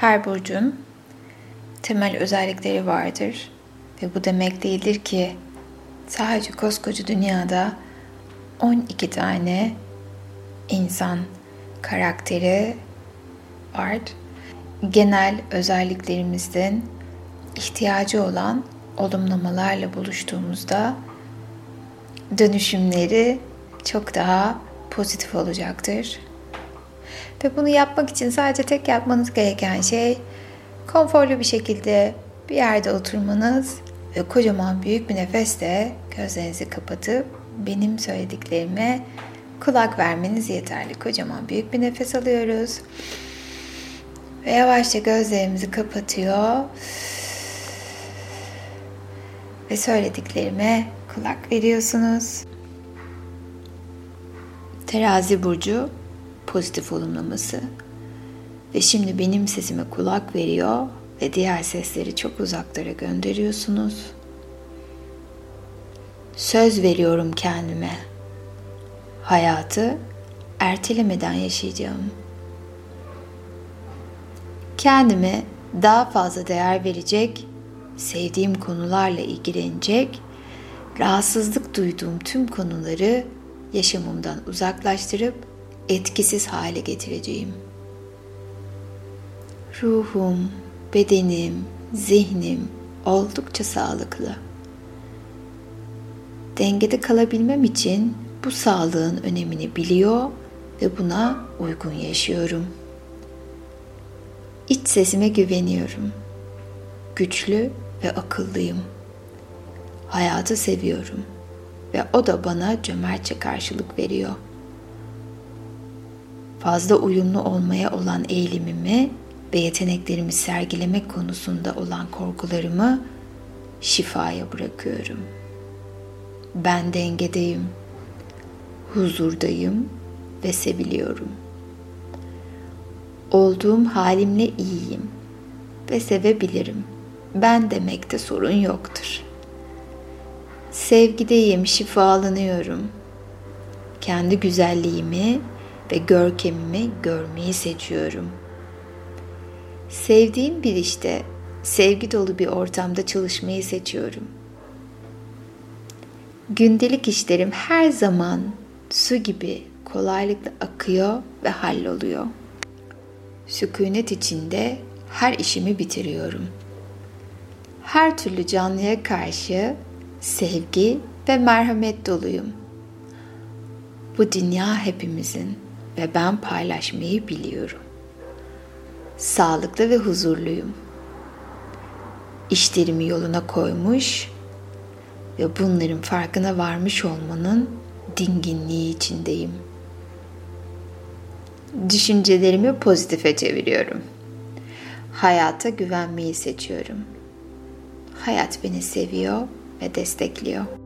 Her burcun temel özellikleri vardır ve bu demek değildir ki sadece koskoca dünyada 12 tane insan karakteri var. Genel özelliklerimizden ihtiyacı olan olumlamalarla buluştuğumuzda dönüşümleri çok daha pozitif olacaktır. Ve bunu yapmak için sadece tek yapmanız gereken şey konforlu bir şekilde bir yerde oturmanız ve kocaman büyük bir nefesle gözlerinizi kapatıp benim söylediklerime kulak vermeniz yeterli. Kocaman büyük bir nefes alıyoruz. Ve yavaşça gözlerimizi kapatıyor. Ve söylediklerime kulak veriyorsunuz. Terazi burcu pozitif olumlaması. Ve şimdi benim sesime kulak veriyor ve diğer sesleri çok uzaklara gönderiyorsunuz. Söz veriyorum kendime. Hayatı ertelemeden yaşayacağım. Kendime daha fazla değer verecek, sevdiğim konularla ilgilenecek, rahatsızlık duyduğum tüm konuları yaşamımdan uzaklaştırıp etkisiz hale getireceğim. Ruhum, bedenim, zihnim oldukça sağlıklı. Dengede kalabilmem için bu sağlığın önemini biliyor ve buna uygun yaşıyorum. İç sesime güveniyorum. Güçlü ve akıllıyım. Hayatı seviyorum ve o da bana cömertçe karşılık veriyor. Fazla uyumlu olmaya olan eğilimimi ve yeteneklerimi sergilemek konusunda olan korkularımı şifaya bırakıyorum. Ben dengedeyim, huzurdayım ve seviliyorum. Olduğum halimle iyiyim ve sevebilirim. Ben demekte sorun yoktur. Sevgideyim, şifalanıyorum. Kendi güzelliğimi ve görkemimi görmeyi seçiyorum.'' Sevdiğim bir işte, sevgi dolu bir ortamda çalışmayı seçiyorum. Gündelik işlerim her zaman su gibi kolaylıkla akıyor ve halloluyor. Sükunet içinde her işimi bitiriyorum. Her türlü canlıya karşı sevgi ve merhamet doluyum. Bu dünya hepimizin ve ben paylaşmayı biliyorum sağlıklı ve huzurluyum. İşlerimi yoluna koymuş ve bunların farkına varmış olmanın dinginliği içindeyim. Düşüncelerimi pozitife çeviriyorum. Hayata güvenmeyi seçiyorum. Hayat beni seviyor ve destekliyor.